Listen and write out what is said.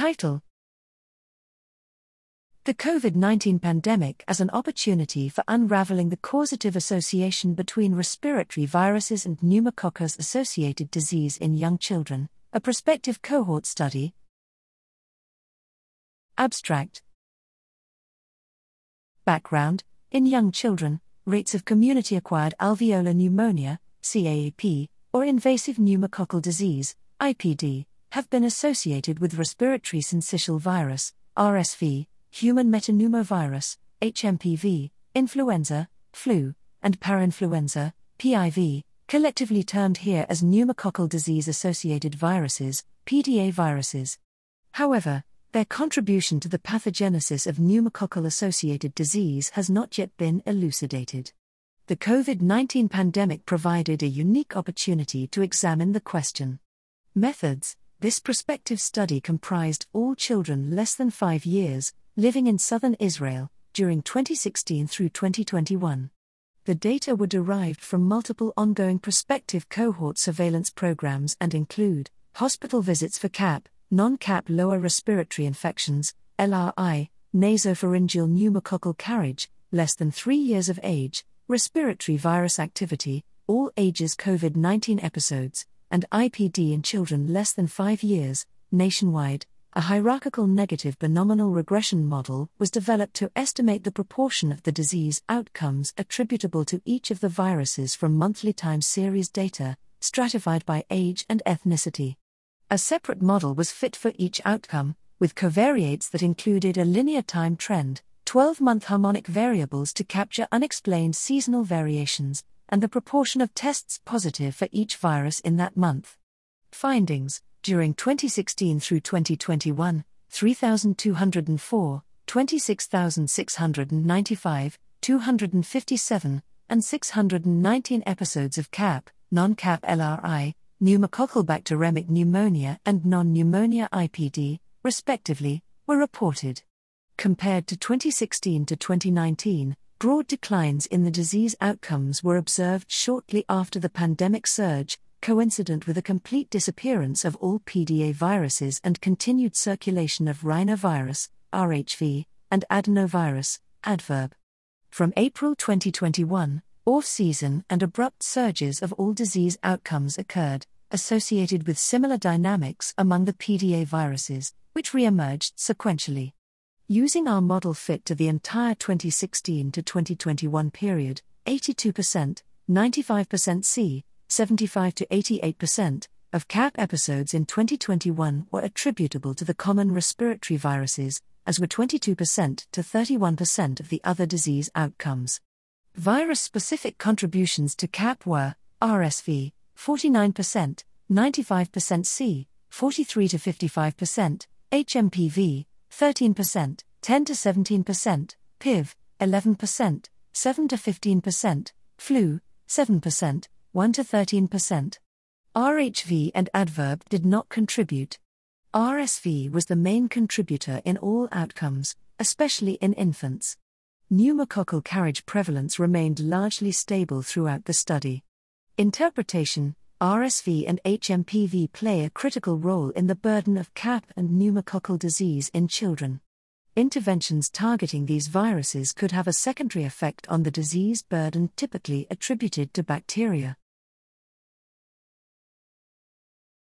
Title. The COVID 19 Pandemic as an Opportunity for Unraveling the Causative Association Between Respiratory Viruses and Pneumococcus Associated Disease in Young Children, a Prospective Cohort Study. Abstract. Background. In young children, rates of community acquired alveolar pneumonia, CAAP, or invasive pneumococcal disease, IPD, have been associated with respiratory syncytial virus, RSV, human metapneumovirus, HMPV, influenza, flu, and parainfluenza, PIV, collectively termed here as pneumococcal disease associated viruses, PDA viruses. However, their contribution to the pathogenesis of pneumococcal associated disease has not yet been elucidated. The COVID 19 pandemic provided a unique opportunity to examine the question. Methods this prospective study comprised all children less than five years, living in southern Israel, during 2016 through 2021. The data were derived from multiple ongoing prospective cohort surveillance programs and include hospital visits for CAAP, non CAAP lower respiratory infections, LRI, nasopharyngeal pneumococcal carriage, less than three years of age, respiratory virus activity, all ages COVID 19 episodes, and IPD in children less than 5 years, nationwide, a hierarchical negative binomial regression model was developed to estimate the proportion of the disease outcomes attributable to each of the viruses from monthly time series data, stratified by age and ethnicity. A separate model was fit for each outcome, with covariates that included a linear time trend, 12 month harmonic variables to capture unexplained seasonal variations, and the proportion of tests positive for each virus in that month. Findings During 2016 through 2021, 3,204, 26,695, 257, and 619 episodes of CAAP, non CAAP LRI, pneumococcal bacteremic pneumonia, and non pneumonia IPD, respectively, were reported. Compared to 2016 to 2019, broad declines in the disease outcomes were observed shortly after the pandemic surge, coincident with a complete disappearance of all PDA viruses and continued circulation of rhinovirus, RHV, and adenovirus, adverb. From April 2021, off season and abrupt surges of all disease outcomes occurred, associated with similar dynamics among the PDA viruses, which re emerged sequentially. Using our model fit to the entire 2016 to 2021 period, 82%, 95% C, 75 to 88% of CAAP episodes in 2021 were attributable to the common respiratory viruses, as were 22% to 31% of the other disease outcomes. Virus specific contributions to CAAP were RSV, 49%, 95% C, 43 to 55%, HMPV, 13%, 10 to 17%, PIV, 11%, 7 to 15%, flu, 7%, 1 to 13%. RHV and adverb did not contribute. RSV was the main contributor in all outcomes, especially in infants. Pneumococcal carriage prevalence remained largely stable throughout the study. Interpretation RSV and HMPV play a critical role in the burden of CAAP and pneumococcal disease in children. Interventions targeting these viruses could have a secondary effect on the disease burden typically attributed to bacteria.